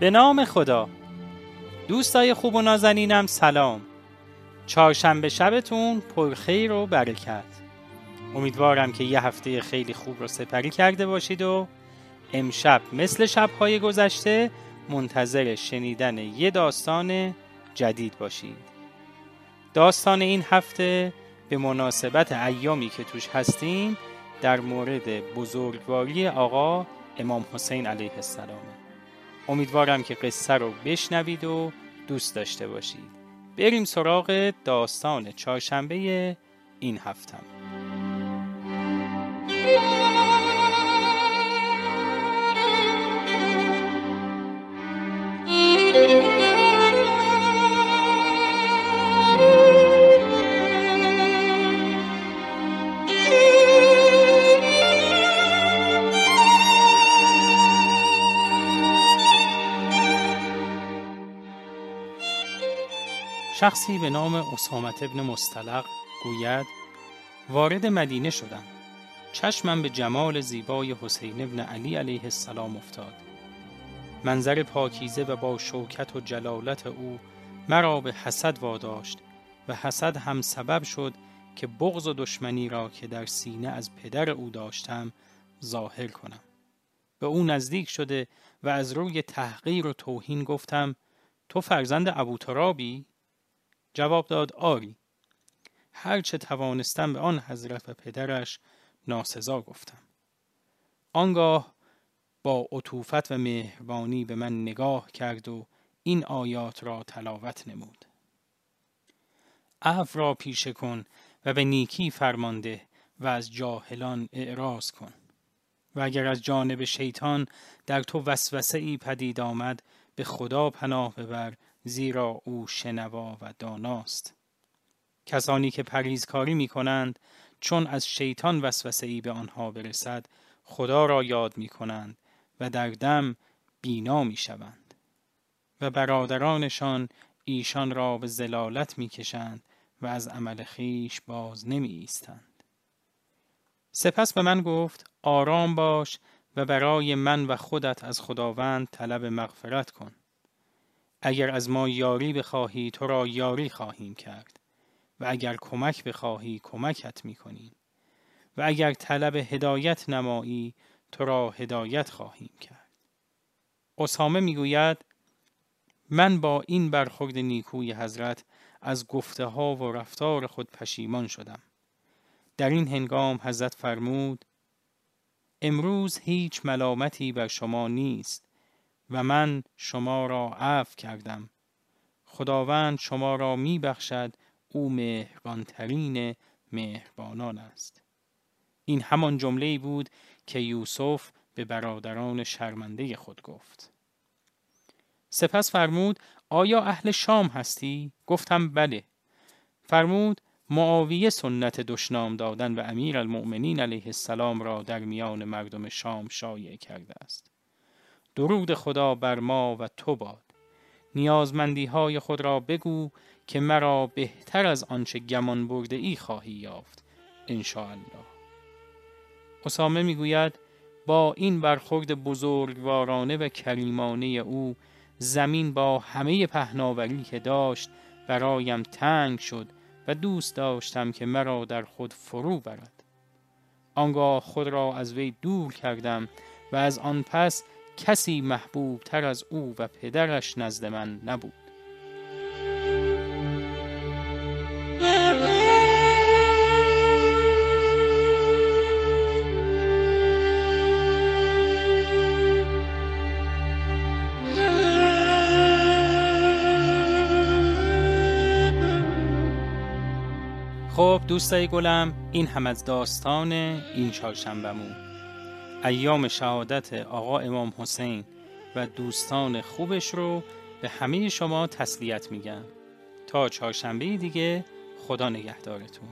به نام خدا. دوستای خوب و نازنینم سلام. چهارشنبه شبتون پرخیر و برکت. امیدوارم که یه هفته خیلی خوب رو سپری کرده باشید و امشب مثل شبهای گذشته منتظر شنیدن یه داستان جدید باشید. داستان این هفته به مناسبت ایامی که توش هستیم در مورد بزرگواری آقا امام حسین علیه السلام امیدوارم که قصه رو بشنوید و دوست داشته باشید. بریم سراغ داستان چهارشنبه این هفتم شخصی به نام اسامت ابن مستلق گوید وارد مدینه شدم. چشمم به جمال زیبای حسین ابن علی علیه السلام افتاد. منظر پاکیزه و با شوکت و جلالت او مرا به حسد واداشت و حسد هم سبب شد که بغض و دشمنی را که در سینه از پدر او داشتم ظاهر کنم. به او نزدیک شده و از روی تحقیر و توهین گفتم تو فرزند ابو ترابی جواب داد آری. هرچه توانستم به آن حضرت و پدرش ناسزا گفتم. آنگاه با عطوفت و مهربانی به من نگاه کرد و این آیات را تلاوت نمود. عفو را پیشه کن و به نیکی فرمانده و از جاهلان اعراض کن. و اگر از جانب شیطان در تو وسوسه ای پدید آمد به خدا پناه ببر زیرا او شنوا و داناست. کسانی که پریزکاری می کنند چون از شیطان وسوسه ای به آنها برسد خدا را یاد می کنند و در دم بینا می شوند و برادرانشان ایشان را به زلالت می کشند و از عمل خیش باز نمی ایستند. سپس به من گفت آرام باش و برای من و خودت از خداوند طلب مغفرت کن. اگر از ما یاری بخواهی تو را یاری خواهیم کرد. و اگر کمک بخواهی کمکت می‌کنیم و اگر طلب هدایت نمایی تو را هدایت خواهیم کرد. اسامه می‌گوید من با این برخورد نیکوی حضرت از گفته ها و رفتار خود پشیمان شدم. در این هنگام حضرت فرمود امروز هیچ ملامتی بر شما نیست. و من شما را عفو کردم. خداوند شما را می بخشد او مهربانترین مهربانان است. این همان جمله بود که یوسف به برادران شرمنده خود گفت. سپس فرمود آیا اهل شام هستی؟ گفتم بله. فرمود معاویه سنت دشنام دادن و امیر المؤمنین علیه السلام را در میان مردم شام شایع کرده است. درود خدا بر ما و تو باد. نیازمندی های خود را بگو که مرا بهتر از آنچه گمان برده ای خواهی یافت الله اسامه می‌گوید با این برخورد بزرگوارانه و کریمانه او زمین با همه پهناوری که داشت برایم تنگ شد و دوست داشتم که مرا در خود فرو برد. آنگاه خود را از وی دور کردم و از آن پس کسی محبوب تر از او و پدرش نزد من نبود. خب دوستای گلم این هم از داستان این چهارشنبهمون. ایام شهادت آقا امام حسین و دوستان خوبش رو به همه شما تسلیت میگم. تا چهارشنبه دیگه خدا نگهدارتون.